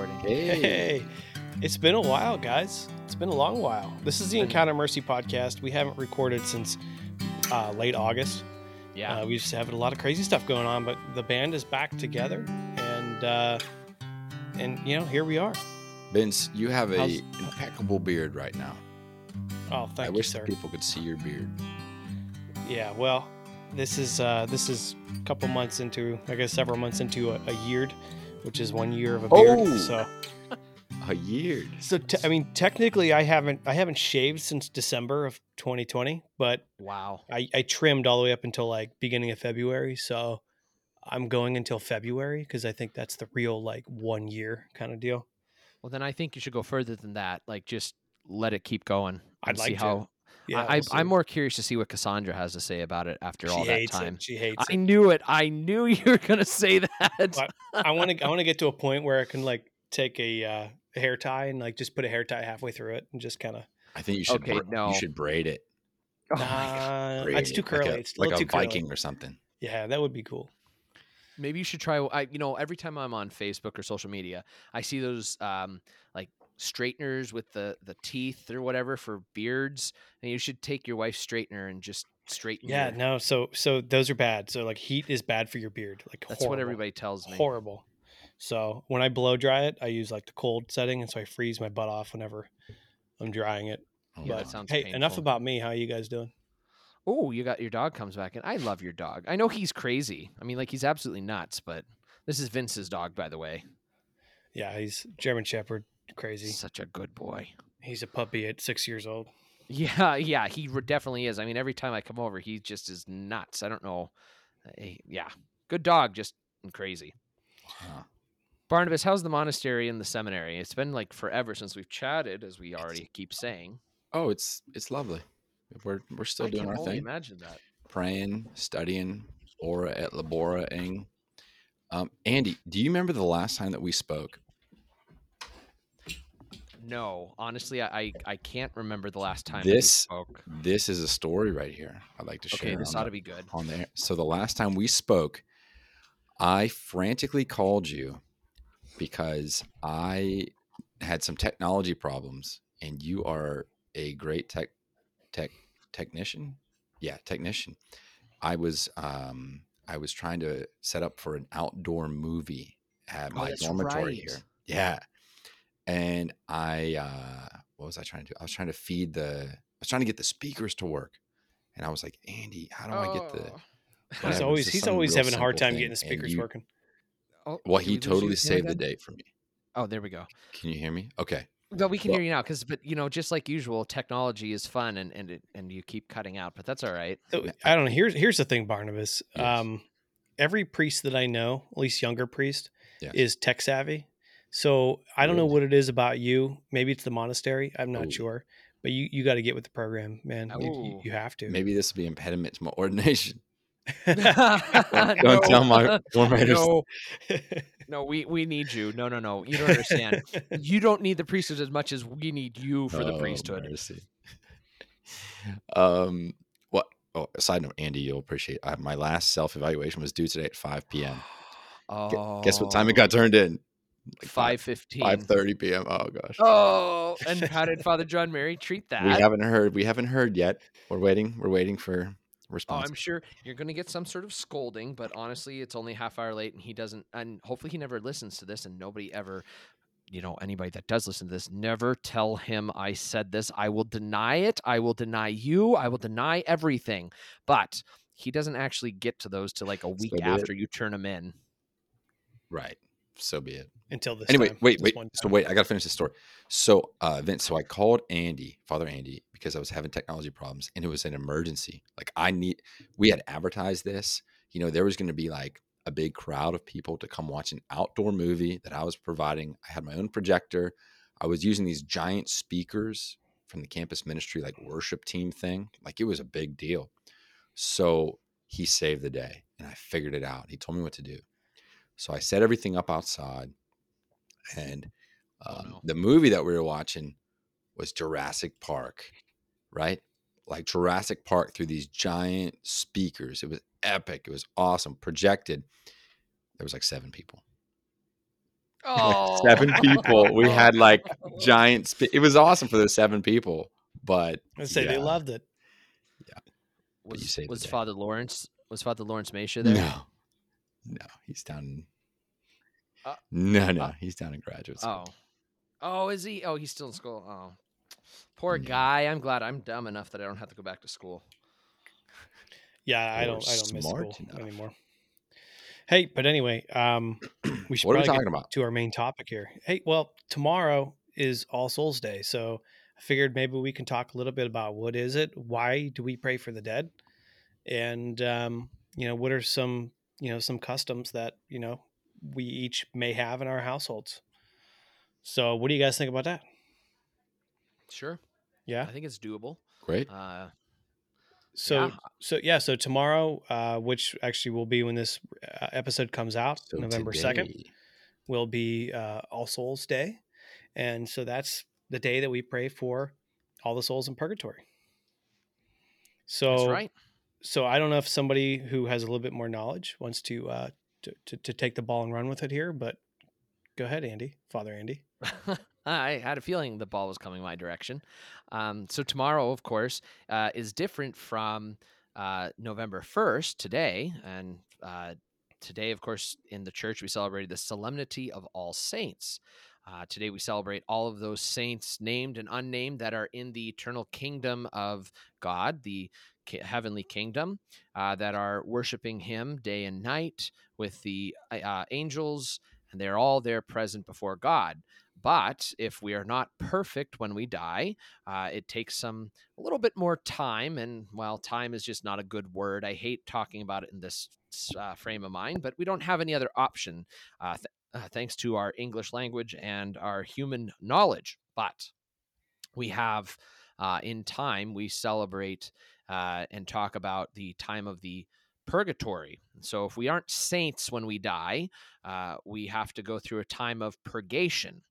recording. Hey. It's been a while, guys. It's been a long while. This is the Encounter Mercy podcast. We haven't recorded since uh, late August. Yeah. Uh, we just have a lot of crazy stuff going on, but the band is back together, and uh, and you know here we are. Vince, you have a How's- impeccable beard right now. Oh, thank I you, wish sir. people could see your beard. Yeah, well, this is uh, this is a couple months into, I guess, several months into a, a year, which is one year of a oh. beard. Oh. So, A year. so te- I mean, technically, I haven't I haven't shaved since December of 2020, but wow. I, I trimmed all the way up until like beginning of February. So I'm going until February because I think that's the real like one year kind of deal. Well, then I think you should go further than that. Like, just let it keep going. I'd and like see to. how. Yeah, I, we'll see. I'm more curious to see what Cassandra has to say about it after she all that time. It. She hates it. I it. knew it. I knew you were gonna say that. But I want to I want to get to a point where I can like take a, uh, hair tie and like just put a hair tie halfway through it and just kind of. I think you should. Okay, bra- no. You should braid it. Oh my Braid it's too curly. Like a, it's a like a too curly. Viking or something. Yeah, that would be cool. Maybe you should try. I, you know, every time I'm on Facebook or social media, I see those um, like straighteners with the the teeth or whatever for beards, and you should take your wife's straightener and just straighten. Yeah, your- no. So so those are bad. So like heat is bad for your beard. Like that's what everybody tells me. horrible. So when I blow dry it, I use like the cold setting, and so I freeze my butt off whenever I'm drying it. Oh, Yeah, sounds hey, enough about me. How are you guys doing? Oh, you got your dog comes back, and I love your dog. I know he's crazy. I mean, like he's absolutely nuts, but this is Vince's dog, by the way. Yeah, he's German Shepherd, crazy. Such a good boy. He's a puppy at six years old. Yeah, yeah, he re- definitely is. I mean, every time I come over, he just is nuts. I don't know. Eh, yeah, good dog, just crazy. Wow. Barnabas, how's the monastery and the seminary? It's been like forever since we've chatted, as we already keep saying. Oh, it's it's lovely. We're we're still I doing can our only thing. imagine that. Praying, studying, ora et labora ing. Um, Andy, do you remember the last time that we spoke? No, honestly, I I, can't remember the last time This- we spoke. This is a story right here. I'd like to share. Okay, this ought the- to be good. on there. So the last time we spoke, I frantically called you because I had some technology problems, and you are a great tech tech technician. Yeah, technician. I was um I was trying to set up for an outdoor movie at Oh, my that's dormitory right. here. Yeah. And I uh what was I trying to do? I was trying to feed the I was trying to get the speakers to work. And I was like, Andy, how do I get the Oh. He's always he's always having a hard time thing, getting the speakers you- working. Oh, Well, he we lose you totally saved the day for me. Oh, there we go. Can you hear me? Okay. No, we can Well- hear you now because, but you know, just like usual, technology is fun and and it, and you keep cutting out, but that's all right. So, I don't know. Here's here's the thing, Barnabas. Yes. Um, every priest that I know, at least younger priest, Yes. is tech savvy. So I don't know what it is about you. Maybe it's the monastery. I'm not Ooh. sure, but you you got to get with the program, man. You, you, have to. Maybe this will be impediment to my ordination. Don't Don't tell my dormitors. no, no, we we need you. No, no, no. You don't understand. you don't need the priesthood as much as we need you for the Oh, priesthood. mercy. um. What? Oh, a side note, Andy, you'll appreciate. Uh, my last self evaluation was due today at 5 p.m. Gu- Oh, Guess what time it got turned in? Five fifteen. Five thirty p.m. Oh gosh. Oh, and how did Father John Mary treat that? we haven't heard. We haven't heard yet. We're waiting. We're waiting for Oh, response. I'm sure you're going to get some sort of scolding, but honestly, it's only half hour late, and he doesn't. And hopefully, he never listens to this, and nobody ever, you know, anybody that does listen to this, never tell him I said this. I will deny it. I will deny you. I will deny everything. But he doesn't actually get to those till like a week it. after you turn him in. right. So be it. Until this. anyway, time, wait, this wait. So wait, I gotta finish the story. So uh Vince, so I called Andy, Father Andy, because I was having technology problems and it was an emergency. Like I need we had advertised this. You know, there was gonna be like a big crowd of people to come watch an outdoor movie that I was providing. I had my own projector. I was using these giant speakers from the campus ministry, like worship team thing. Like it was a big deal. So he saved the day and I figured it out. He told me what to do. So I set everything up outside and Oh, um, no. the movie that we were watching was Jurassic Park, right? Like Jurassic Park through these giant speakers. It was epic. It was awesome. Projected. There was like seven people. Oh, seven people. We had like giant. Sp- it was awesome for those seven people, but I say they loved it. but you Was, saved the was day. Father Lawrence was Father Lawrence Mesha there? no, no, he's down. In, Uh, no, no, uh, he's down in graduate school. Oh, oh, is he? Oh, he's still in school. Oh, poor Yeah. guy. I'm glad I'm dumb enough that I don't have to go back to school. Yeah, I don't. I don't miss smart school enough. anymore. Hey, but anyway, um, we should What are we probably talking get about? to our main topic here. Hey, well, tomorrow is All Souls Day, so I figured maybe we can talk a little bit about what is it, why do we pray for the dead, and um, you know, what are some you know some customs that you know we each may have in our households. So, what do you guys think about that? Sure, Yeah. I think it's doable. Great. Uh, So Yeah. so yeah, so tomorrow, uh, which actually will be when this uh, episode comes out, So November second, will be uh, All Souls Day, and so that's the day that we pray for all the souls in purgatory. So that's right. so I don't know if somebody who has a little bit more knowledge wants to uh, to, to to take the ball and run with it here, but go ahead, Andy, Father Andy. I had a feeling the ball was coming my direction. Um, so tomorrow, of course, uh, is different from uh, November first today, and uh, today, of course, in the church we celebrated the Solemnity of All Saints. Uh, today we celebrate all of those saints, named and unnamed, that are in the eternal kingdom of God, the heavenly kingdom, uh, that are worshiping Him day and night with the uh, angels, and they're all there present before God. But if we are not perfect when we die, uh, it takes some a little bit more time. And well, time is just not a good word. I hate talking about it in this uh, frame of mind, but we don't have any other option, uh, th- uh, thanks to our English language and our human knowledge. But we have uh, in time we celebrate uh, and talk about the time of the purgatory. So if we aren't saints when we die, uh, we have to go through a time of purgation.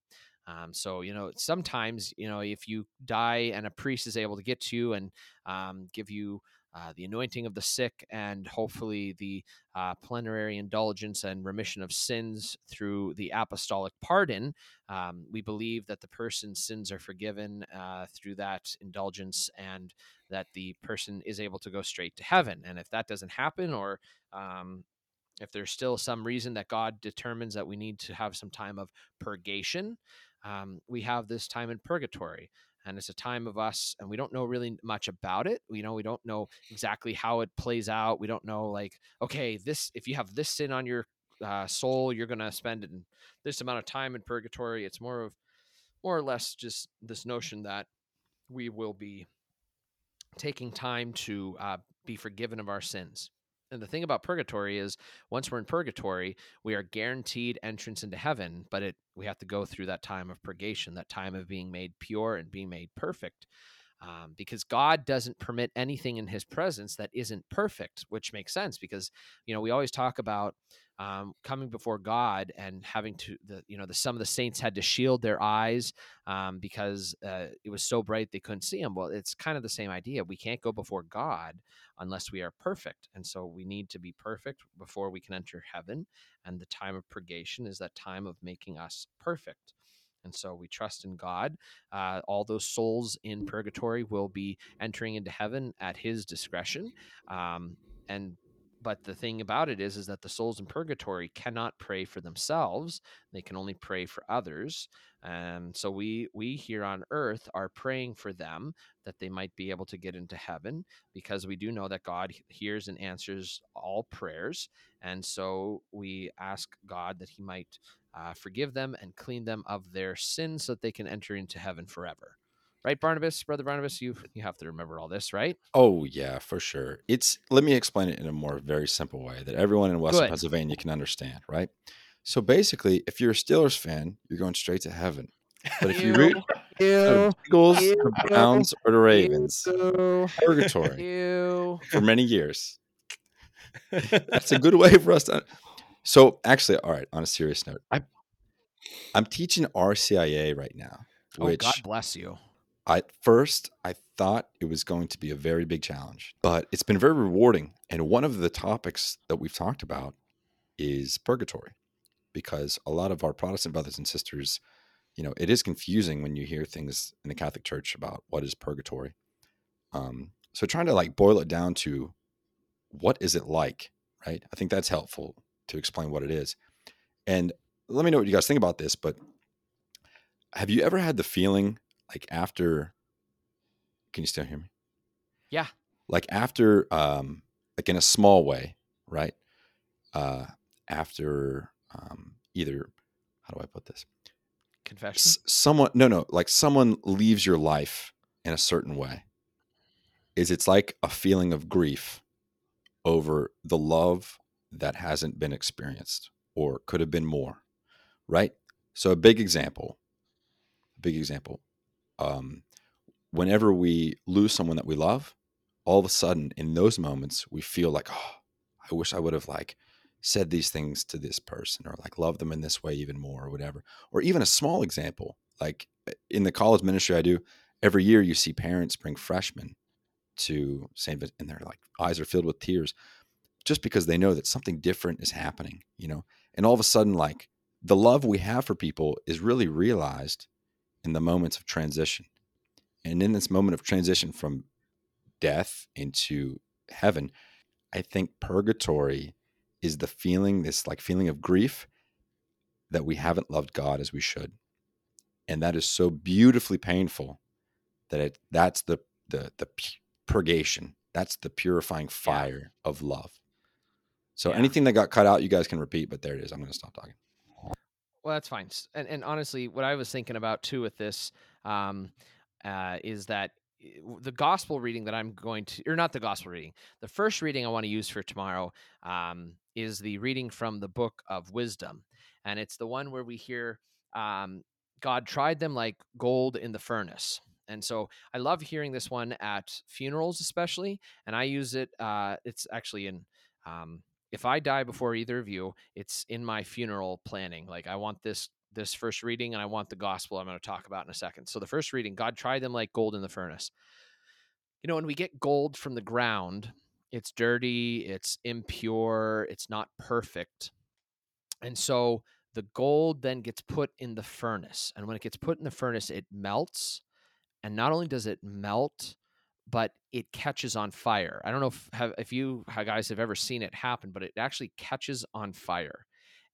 Um, so you know, sometimes you know, if you die and a priest is able to get to you and um, give you uh, the anointing of the sick and hopefully the uh, plenary indulgence and remission of sins through the apostolic pardon, um, we believe that the person's sins are forgiven uh, through that indulgence and that the person is able to go straight to heaven. And if that doesn't happen, or um, if there's still some reason that God determines that we need to have some time of purgation, um, we have this time in purgatory. And it's a time of us, and we don't know really much about it. You know, we don't know exactly how it plays out. We don't know, like, okay, this if you have this sin on your uh, soul, you're going to spend in this amount of time in purgatory. It's more of, more or less, just this notion that we will be taking time to uh, be forgiven of our sins. And the thing about purgatory is, once we're in purgatory, we are guaranteed entrance into heaven, but it we have to go through that time of purgation, that time of being made pure and being made perfect, um, because God doesn't permit anything in His presence that isn't perfect, which makes sense because you know we always talk about um, coming before God and having to the you know the some of the saints had to shield their eyes um, because uh, it was so bright they couldn't see him. Well, it's kind of the same idea. We can't go before God unless we are perfect, and so we need to be perfect before we can enter heaven. And the time of purgation is that time of making us perfect. And so we trust in God. Uh, all those souls in purgatory will be entering into heaven at His discretion. Um, and but the thing about it is is that the souls in purgatory cannot pray for themselves they can only pray for others and so we we here on earth are praying for them that they might be able to get into heaven because we do know that god hears and answers all prayers and so we ask god that he might uh, forgive them and clean them of their sins so that they can enter into heaven forever right barnabas brother barnabas you you have to remember all this right Oh yeah, for sure. It's let me explain it in a more very simple way that everyone in Western Good. Pennsylvania can understand, right? So basically, if you're a Steelers fan, you're going straight to heaven. But if you root for the Eagles, the Browns, or the Ravens, Ew. purgatory Ew. for many years. That's a good way for us to. So actually, all right. On a serious note, I I'm teaching RCIA right now, Oh, which God bless you. I, at first I thought it was going to be a very big challenge, but it's been very rewarding. And one of the topics that we've talked about is purgatory. because a lot of our Protestant brothers and sisters, you know, it is confusing when you hear things in the Catholic Church about what is purgatory. Um, so trying to like boil it down to what is it like, right? I think that's helpful to explain what it is. And let me know what you guys think about this, but have you ever had the feeling like after can you still hear me? Yeah. Like after um like in a small way, right? Uh after um either how do I put this? Confession. S- someone no no, like someone leaves your life in a certain way. Is it's like a feeling of grief over the love that hasn't been experienced or could have been more, right? So a big example, a big example. Um, whenever we lose someone that we love, all of a sudden in those moments we feel like, oh, I wish I would have like said these things to this person or like love them in this way even more or whatever. Or even a small example, like eh, in the college ministry I do, every year you see parents bring freshmen to St. Vincent and their like eyes are filled with tears just because they know that something different is happening, you know. And all of a sudden like the love we have for people is really realized in the moments of transition. And in this moment of transition from death into heaven, I think purgatory is the feeling, this like feeling of grief that we haven't loved God as we should. And that is so beautifully painful that it that's the the the purgation. That's the purifying fire yeah. of love. So yeah. anything that got cut out, you guys can repeat, but there it is. I'm going to stop talking. Well, that's fine. And and honestly, what I was thinking about too with this um, uh, is that the gospel reading that I'm going to, or not the gospel reading, the first reading I want to use for tomorrow um, is the reading from the book of wisdom. And it's the one where we hear um, God tried them like gold in the furnace. And so I love hearing this one at funerals, especially. And I use it, uh, it's actually in, um, if I die before either of you, it's in my funeral planning. Like I want this this first reading and I want the gospel I'm going to talk about in a second. So the first reading, God tried them like gold in the furnace. You know, when we get gold from the ground, it's dirty, it's impure, it's not perfect. And so the gold then gets put in the furnace. And when it gets put in the furnace, it melts. And not only does it melt, but it catches on fire. I don't know if have, if you guys have ever seen it happen, but it actually catches on fire.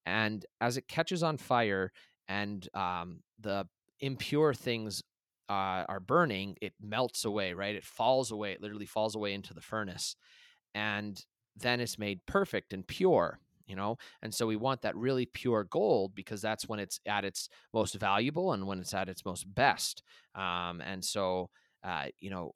And as it catches on fire and um, the impure things uh, are burning, it melts away, right? It falls away. It literally falls away into the furnace. And then it's made perfect and pure, you know? And so we want that really pure gold because that's when it's at its most valuable and when it's at its most best. Um, and so, uh, you know,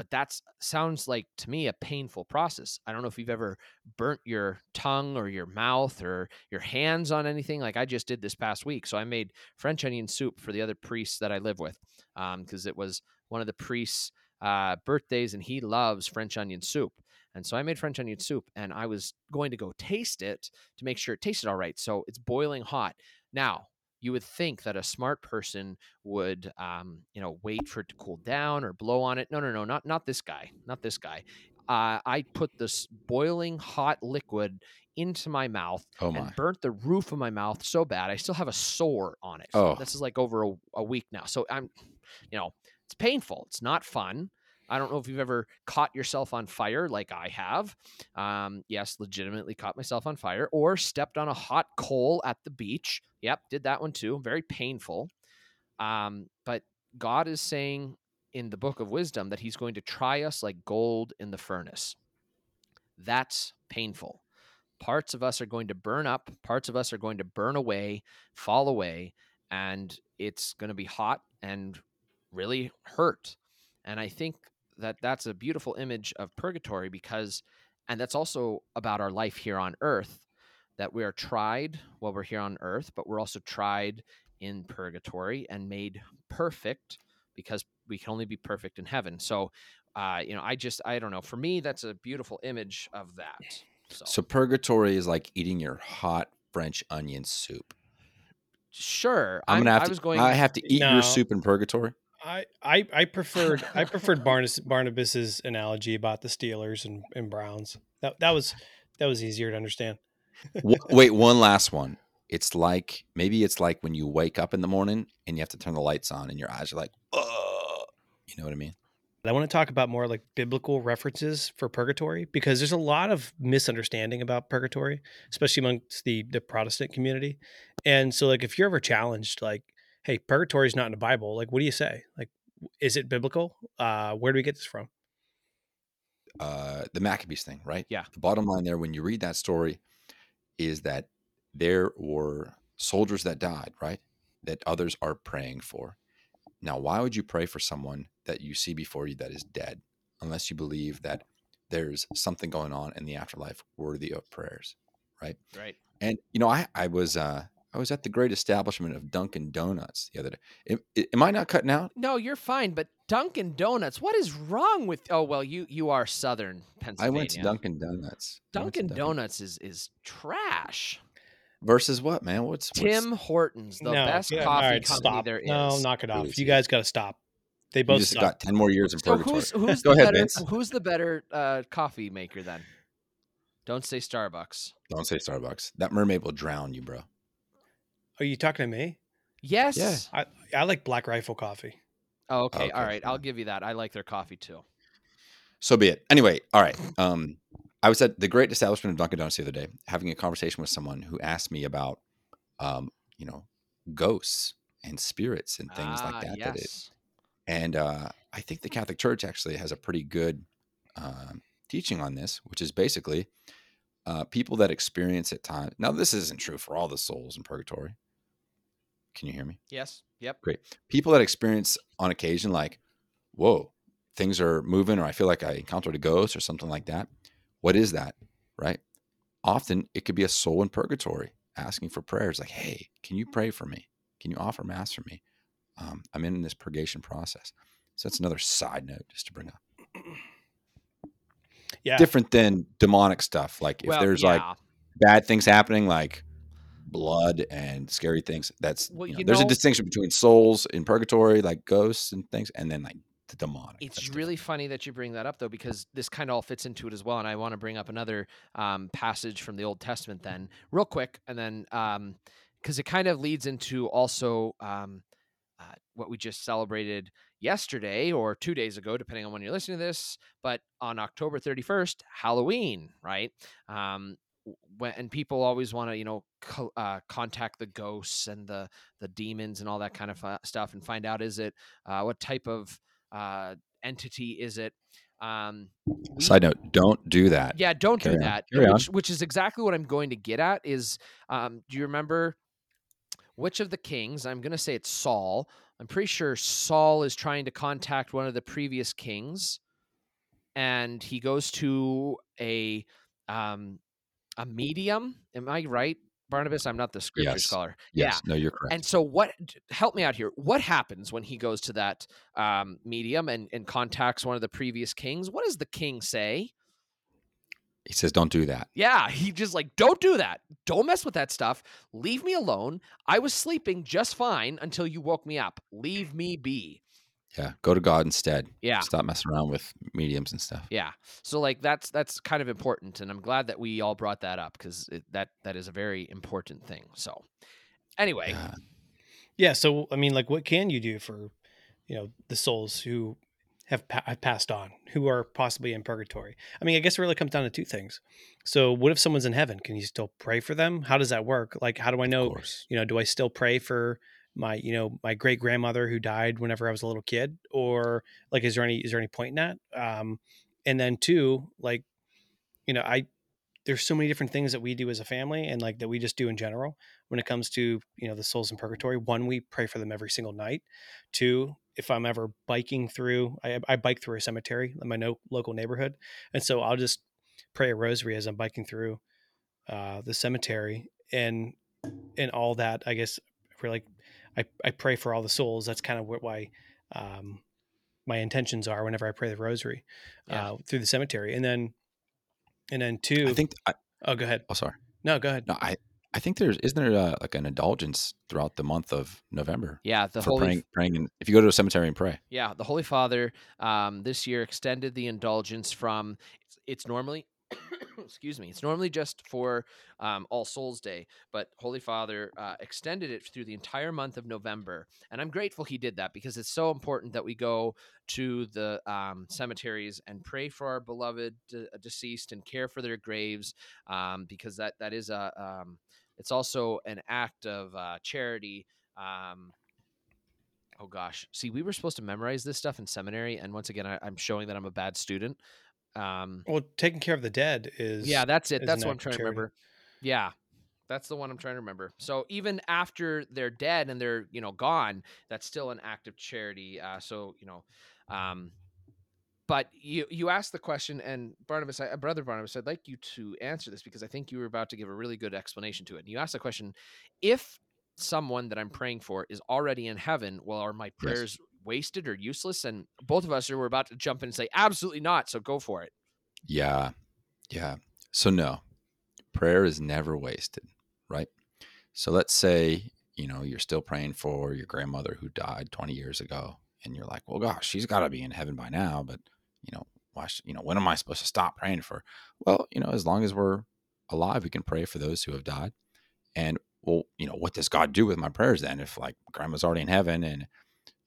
but that sounds like to me a painful process. I don't know if you've ever burnt your tongue or your mouth or your hands on anything. Like I just did this past week. So I made French onion soup for the other priests that I live with because um, it was one of the priests' uh, birthdays and he loves French onion soup. And so I made French onion soup and I was going to go taste it to make sure it tasted all right. So it's boiling hot. Now, you would think that a smart person would um, you know wait for it to cool down or blow on it. No no no not not this guy not this guy. Uh, i put this boiling hot liquid into my mouth oh my. and burnt the roof of my mouth so bad i still have a sore on it. Oh. this is like over a, a week now. So i'm you know it's painful. It's not fun I don't know if you've ever caught yourself on fire like I have. Um, yes, legitimately caught myself on fire or stepped on a hot coal at the beach. Yep, did that one too. Very painful. Um, but God is saying in the book of wisdom that he's going to try us like gold in the furnace. That's painful. Parts of us are going to burn up, parts of us are going to burn away, fall away, and it's going to be hot and really hurt. And I think that that's a beautiful image of purgatory because and that's also about our life here on earth that we are tried while we're here on earth but we're also tried in purgatory and made perfect because we can only be perfect in heaven. So uh, you know i just i don't know. For me that's a beautiful image of that. So, so purgatory is like eating your hot french onion soup. Sure. I'm, I'm gonna have I to going, i have to eat no. your soup in purgatory I, I, I preferred I preferred Barnabas, Barnabas's analogy about the Steelers and, and Browns. That that was that was easier to understand. Wait, one last one. it's like maybe it's like when you wake up in the morning and you have to turn the lights on and your eyes are like, oh, you know what I mean? I want to talk about more like biblical references for purgatory because there's a lot of misunderstanding about purgatory, especially amongst the the Protestant community. And so, like, if you're ever challenged, like, "Hey, purgatory is not in the Bible," like, what do you say? Like, is it biblical? Uh, where do we get this from? Uh, the Maccabees thing, right? Yeah. The bottom line there, when you read that story, is that there were soldiers that died, right? That others are praying for. Now, why would you pray for someone that you see before you that is dead, unless you believe that there's something going on in the afterlife worthy of prayers, right? Right. And you know, I I was uh I was at the great establishment of Dunkin' Donuts the other day. Am, am I not cutting out? No, you're fine. But Dunkin' Donuts, what is wrong with? Oh well, you you are Southern Pennsylvania. I went to Dunkin' Donuts. I went to Dunkin' Donuts is is trash. versus what, man? What's, what's Tim Hortons, the best yeah, coffee all right, company stop. there is. No, knock it off. Please, You yeah. guys got to stop. They you both just suck. got ten more years in So purgatory. who's who's Go the ahead, better, Vince. Who's the better uh, coffee maker then? Don't say Starbucks. Don't say Starbucks. That mermaid will drown you, bro. Are you talking to me? Yes. I I like Black Rifle coffee. Oh, okay. Okay, All right. I'll give you that. I like their coffee too. So be it. Anyway, all right. Um, I was at the great establishment of Dunkin' Donuts the other day, having a conversation with someone who asked me about, um, you know, ghosts and spirits and things ah, like that. Yes. that it, and uh, I think the Catholic Church actually has a pretty good um teaching on this, which is basically uh, people that experience at times. Now, this isn't true for all the souls in purgatory. Can you hear me? yes. Yep. Great. People that experience on occasion like whoa things are moving or i feel like i encountered a ghost or something like that what is that right often it could be a soul in purgatory asking for prayers like hey can you pray for me can you offer mass for me um, i'm in this purgation process so that's another side note just to bring up Yeah. different than demonic stuff like if well, there's yeah. like bad things happening like blood and scary things that's Well, you know, you there's a distinction between souls in purgatory like ghosts and things and then like the demonic It's That's really funny that you bring that up, though, because this kind of all fits into it as well. And I want to bring up another um, passage from the Old Testament, then, real quick, and then because it kind of leads into also um, uh, what we just celebrated yesterday or two days ago, depending on when you're listening to this. But on October 31st, Halloween, right? Um, when and people always want to, you know, co- uh, contact the ghosts and the the demons and all that kind of uh, stuff, and find out is it uh, what type of uh, entity is it? Um, we- Side note: Don't do that. yeah, don't Carry do on. that. Carry on. which, which is exactly what I'm going to get at. Is um, do you remember which of the kings? I'm going to say it's Saul. I'm pretty sure Saul is trying to contact one of the previous kings, and he goes to a um, a medium. Am I right, Barnabas? I'm not the scripture Yes. scholar. Yes. No, you're correct. And so, what? Help me out here. What happens when he goes to that um, medium and, and contacts one of the previous kings? What does the king say? he says, "Don't do that." Yeah, he just like, don't do that. Don't mess with that stuff. Leave me alone. I was sleeping just fine until you woke me up. Leave me be. Yeah. Go to God instead. Yeah. Stop messing around with mediums and stuff. Yeah. So like that's that's kind of important, and I'm glad that we all brought that up because that that is a very important thing. So anyway, Yeah. Yeah. So, I mean, like, what can you do for, you know, the souls who have, pa- have passed on, who are possibly in purgatory? I mean, I guess it really comes down to two things. So, what if someone's in heaven? Can you still pray for them? How does that work? Like, how do I know, you know, do I still pray for my, you know, my great grandmother who died whenever I was a little kid? Or, like, is there any, is there any point in that? Um, and then two, like, you know, I, there's so many different things that we do as a family and like that we just do in general when it comes to you know the souls in purgatory one we pray for them every single night two if i'm ever biking through i, I bike through a cemetery in my no, local neighborhood and so i'll just pray a rosary as i'm biking through uh, the cemetery and and all that i guess for like I, I pray for all the souls that's kind of what why um, my intentions are whenever i pray the rosary Yeah. uh, through the cemetery and then and then two I think. I, oh go ahead oh, sorry. no go ahead No, I. I think there's isn't there uh, like an indulgence throughout the month of November yeah, the for holy praying, praying. In, if you go to a cemetery and pray, Yeah, the Holy Father um, this year extended the indulgence from it's, it's normally excuse me it's normally just for um, all souls day but holy father uh, extended it through the entire month of november and i'm grateful he did that because it's so important that we go to the um, cemeteries and pray for our beloved de- deceased and care for their graves um, because that that is a um, it's also an act of uh, charity um, oh gosh see we were supposed to memorize this stuff in seminary and once again I, i'm showing that i'm a bad student um, Well, taking care of the dead is yeah, that's it. That's what I'm trying to remember. Yeah. That's the one I'm trying to remember. So even after they're dead and they're, you know, gone, that's still an act of charity. Uh, so, you know, um, but you you asked the question and Barnabas, I, brother Barnabas, I'd like you to answer this because I think you were about to give a really good explanation to it. And you asked the question, if someone that I'm praying for is already in heaven, well, are my prayers wasted or useless? And both of us are we're about to jump in and say, absolutely not. So go for it. Yeah. Yeah. So no, prayer is never wasted, right? So let's say, you know, you're still praying for your grandmother who died 20 years ago and you're like, "Well, gosh, she's got to be in heaven by now, but, you know, why you know, when am I supposed to stop praying for her?" Well, you know, as long as we're alive, we can pray for those who have died. And well, you know, what does God do with my prayers then if like grandma's already in heaven and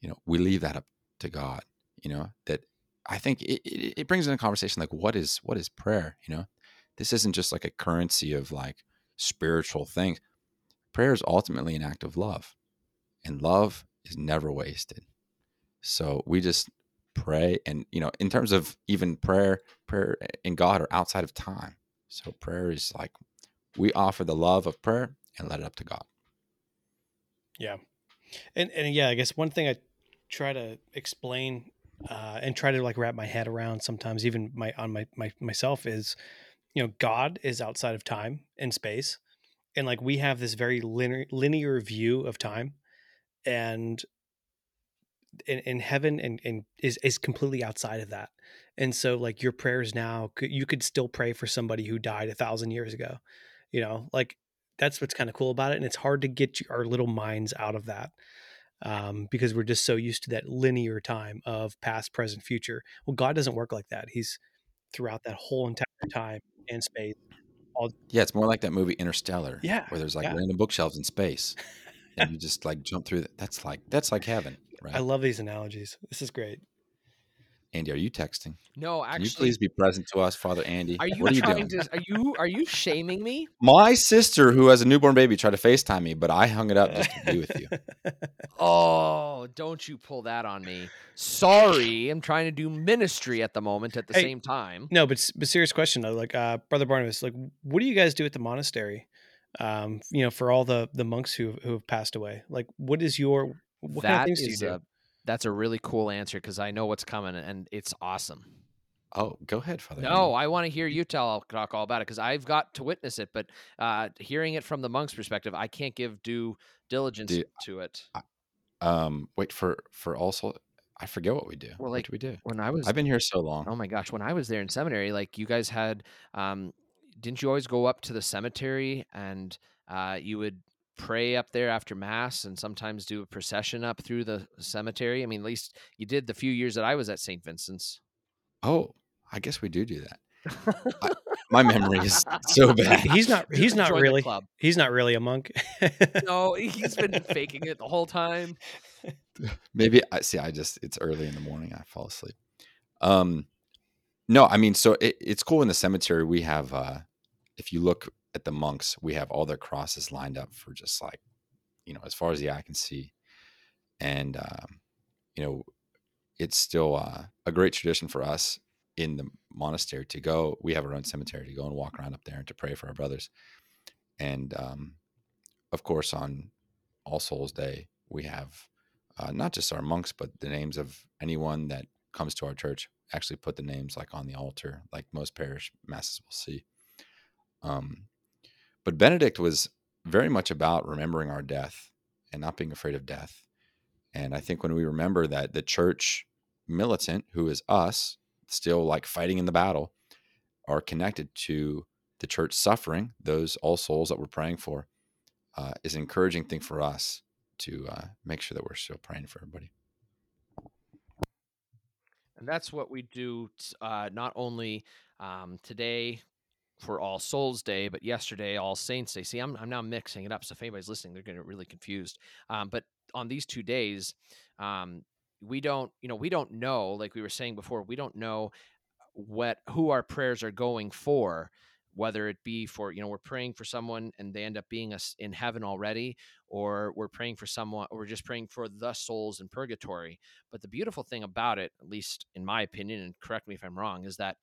you know, we leave that up to God, you know, that I think it, it, it brings in a conversation like what is what is prayer, you know? This isn't just like a currency of like spiritual things. Prayer is ultimately an act of love. And love is never wasted. So we just pray and you know, in terms of even prayer, prayer and God are outside of time. So prayer is like we offer the love of prayer and let it up to God. Yeah. And and yeah, I guess one thing I try to explain uh, and try to like wrap my head around sometimes, even my on my, my myself is, you know, God is outside of time and space, and like we have this very linear linear view of time, and in, in heaven and, and is is completely outside of that. And so like your prayers now, you could still pray for somebody who died a thousand years ago, you know, like that's what's kind of cool about it. And it's hard to get our little minds out of that um, because we're just so used to that linear time of past, present, future. Well, God doesn't work like that. He's throughout that whole entire time and space. Yeah, it's more like that movie Interstellar. Yeah, Where there's like yeah. random bookshelves in space. and you just like jump through that. That's like that's like heaven, right? I love these analogies. This is great. Andy, are you texting? No, actually. Can you please be present to us, Father Andy? Are you what are you trying doing? to? Are you are you shaming me? My sister, who has a newborn baby, tried to FaceTime me, but I hung it up just to be with you. Oh, don't you pull that on me. Sorry, I'm trying to do ministry at the moment at the Hey. same time. No, but, but serious question though, like uh, Brother Barnabas, like what do you guys do at the monastery? Um, you know, for all the the monks who who have passed away, like what is your what kind of That things do you do? a that's a really cool answer because I know what's coming and it's awesome. Oh, go ahead, Father. No, I want to hear you tell talk all about it because I've got to witness it, but uh, hearing it from the monk's perspective, I can't give due diligence Dude, to it. Um, wait for for also. I forget what we do. Well, what like, do we do? When I was I've been here so long. Oh my gosh, when I was there in seminary, like you guys had um didn't you always go up to the cemetery and uh you would pray up there after mass and sometimes do a procession up through the cemetery? I mean, at least you did the few years that I was at St. Vincent's. Oh, I guess we do do that. My memory is so bad. He's not. He's not the really. club. He's not really a monk. No, he's been faking it the whole time. Maybe I see. I just it's early in the morning. I fall asleep. Um, no, I mean, so it, it's cool in the cemetery. We have, uh, if you look at the monks, we have all their crosses lined up for just like, you know, as far as the eye can see, and um, you know, it's still uh, a great tradition for us in the monastery to go. We have our own cemetery to go and walk around up there and to pray for our brothers, and um, of course on All Souls Day we have uh, not just our monks, but the names of anyone that comes to our church. Actually, put the names like on the altar, like most parish masses will see. Um, but Benedict was very much about remembering our death and not being afraid of death. And I think when we remember that the church militant, who is us, still like fighting in the battle, are connected to the church suffering, those all souls that we're praying for, uh, is an encouraging thing for us to uh, make sure that we're still praying for everybody. And that's what we do uh, not only um, today for All Souls Day, but yesterday All Saints Day. See, I'm I'm now mixing it up. So if anybody's listening, they're going to get really confused. Um, but on these two days, um, we don't, you know, we don't know. Like we were saying before, we don't know what who our prayers are going for whether it be for you know we're praying for someone and they end up being us in heaven already or we're praying for someone or we're just praying for the souls in purgatory but the beautiful thing about it at least in my opinion and correct me if i'm wrong is that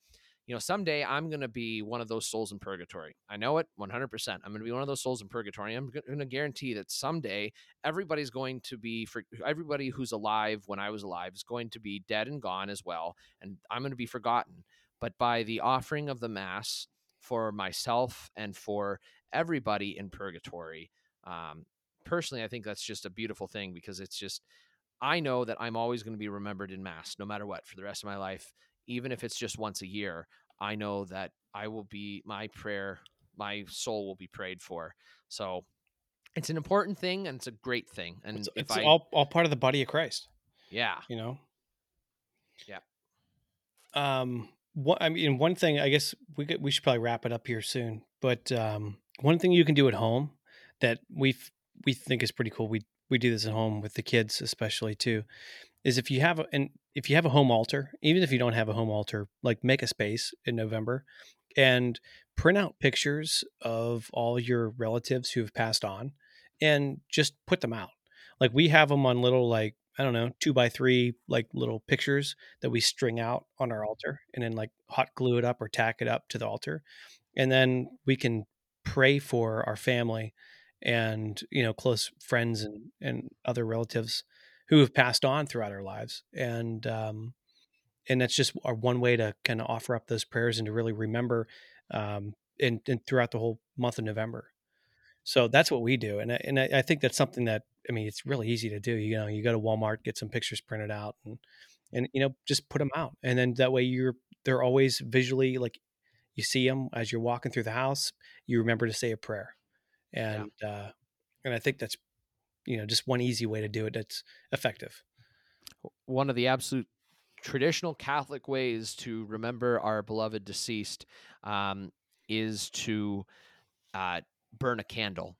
you know, someday I'm going to be one of those souls in purgatory. I know it 100%. I'm going to be one of those souls in purgatory. I'm going to guarantee that someday everybody's going to be, for everybody who's alive when I was alive is going to be dead and gone as well. And I'm going to be forgotten. But by the offering of the Mass for myself and for everybody in purgatory, um, personally, I think that's just a beautiful thing because it's just, I know that I'm always going to be remembered in Mass no matter what for the rest of my life even if it's just once a year, I know that I will be my prayer, my soul will be prayed for. So it's an important thing and it's a great thing. And it's, if it's I, all all part of the body of Christ. yeah, You know. Yeah. Um. What I mean, one thing I guess we could, we should probably wrap it up here soon. But um, one thing you can do at home that we we think is pretty cool. We we do this at home with the kids, especially too, is if you have a, and if you have a home altar, even if you don't have a home altar, like make a space in November and print out pictures of all your relatives who have passed on and just put them out. Like we have them on little like I don't know, two by three like little pictures that we string out on our altar and then like hot glue it up or tack it up to the altar. And then we can pray for our family and, you know, close friends and, and other relatives who have passed on throughout our lives. And, um, and that's just our one way to kind of offer up those prayers and to really remember, um, and, and throughout the whole month of November. So that's what we do, and I, and I, think that's something that I mean it's really easy to do. You know, you go to Walmart, get some pictures printed out, and and you know just put them out, and then that way you're they're always visually like you see them as you're walking through the house. You remember to say a prayer, and uh, and I think that's you know just one easy way to do it that's effective. one of the absolute traditional Catholic ways to remember our beloved deceased um, is to uh, burn a candle,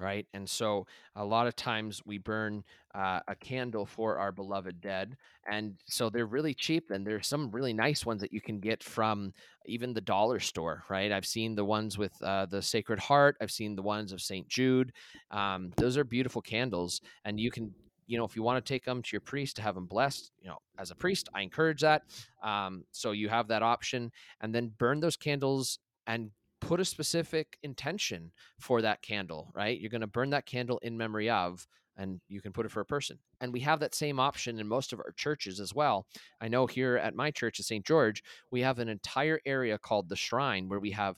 right? And so a lot of times we burn uh, a candle for our beloved dead. And so they're really cheap. And there's some really nice ones that you can get from even the dollar store, right? I've seen the ones with uh, the Sacred Heart, I've seen the ones of St. Jude. Um, those are beautiful candles. And you can you know, if you want to take them to your priest to have them blessed, you know, as a priest, I encourage that. Um, so you have that option, and then burn those candles and put a specific intention for that candle. Right, you're going to burn that candle in memory of, and you can put it for a person. And we have that same option in most of our churches as well. I know here at my church at St. George, we have an entire area called the Shrine where we have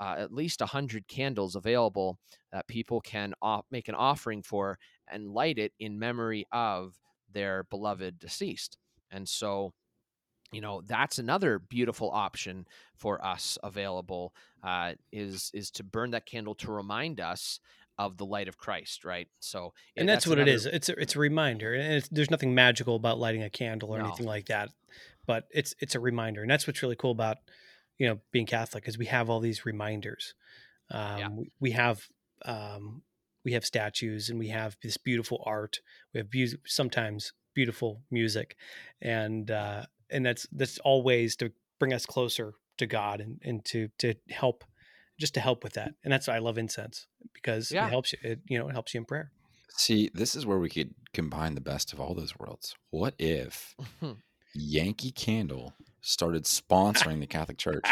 uh, at least 100 candles available that people can off- make an offering for and light it in memory of their beloved deceased. And so, you know, that's another beautiful option for us available uh, is is to burn that candle to remind us of the light of Christ, right? So, and it- that's, what another- it is. It's a, it's a reminder, and it's, there's nothing magical about lighting a candle or No. anything like that. But it's it's a reminder, and that's what's really cool about you know being Catholic is we have all these reminders. Um, we, we have um, we have statues, and we have this beautiful art. We have beau- sometimes beautiful music, and uh, and that's that's all ways to bring us closer to God and and to to help just to help with that. And that's why I love incense because Yeah. it helps you. It, you know, it helps you in prayer. See, this is where we could combine the best of all those worlds. What if Yankee Candle started sponsoring the Catholic Church,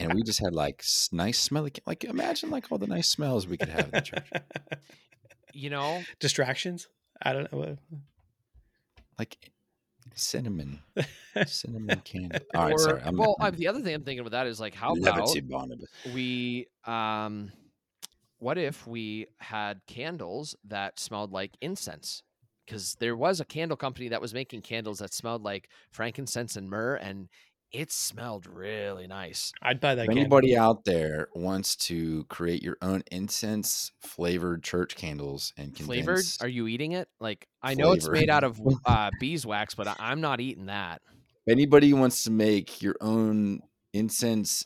and we just had like nice smelly, like imagine like all the nice smells we could have in the church, you know, Distractions? I don't know. Like cinnamon, cinnamon candle. All right, or sorry. I'm, well, I'm the other thing I'm thinking about that is like, how about we um what if we had candles that smelled like incense because there was a candle company that was making candles that smelled like frankincense and myrrh and it smelled really nice I'd buy that. If candle. anybody out there wants to create your own incense flavored church candles and flavored are you eating it like i know it's made out of uh, beeswax but I- i'm not eating that if anybody wants to make your own incense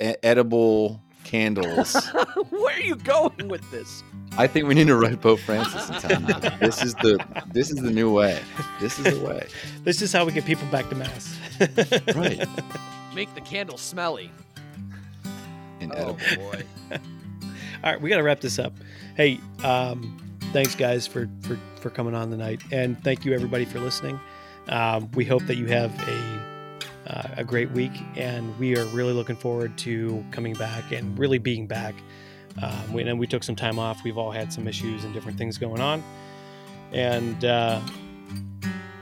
f- edible candles. Where are you going with this? I think we need to write Pope Francis and tell him this is the this is the new way. This is the way. This is how we get people back to mass. Right. Make the candle smelly. And Oh boy. All right, we got to wrap this up. Hey, um, thanks guys for, for for coming on tonight, and thank you everybody for listening. Um, we hope that you have a uh, a great week, and we are really looking forward to coming back and really being back. Um, we, and we took some time off. We've all had some issues and different things going on, and uh,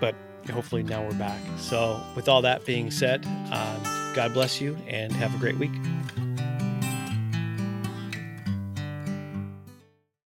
but hopefully now we're back. So, with all that being said, um, God bless you and have a great week.